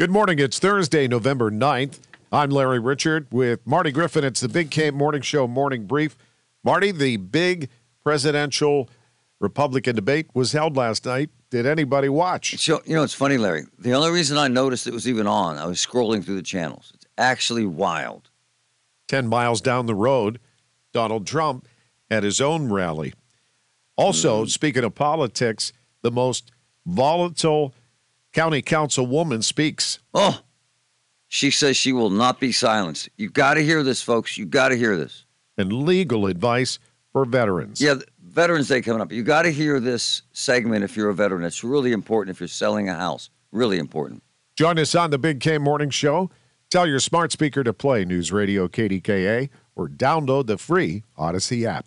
Good morning. It's Thursday, November 9th. I'm Larry Richert with Marty Griffin. It's the Big K Morning Show Morning Brief. Marty, the big presidential Republican debate was held last night. Did anybody watch? So, you know, it's funny, Larry. The only reason I noticed it was even on, I was scrolling through the channels. It's actually wild. 10 miles down the road, Donald Trump at his own rally. Also, mm. speaking of politics, the most volatile County Councilwoman speaks. Oh, she says she will not be silenced. You got to hear this, folks. You got to hear this. And legal advice for veterans. Yeah, Veterans Day coming up. You got to hear this segment if you're a veteran. It's really important if you're selling a house. Really important. Join us on the Big K Morning Show. Tell your smart speaker to play News Radio KDKA or download the free Audacy app.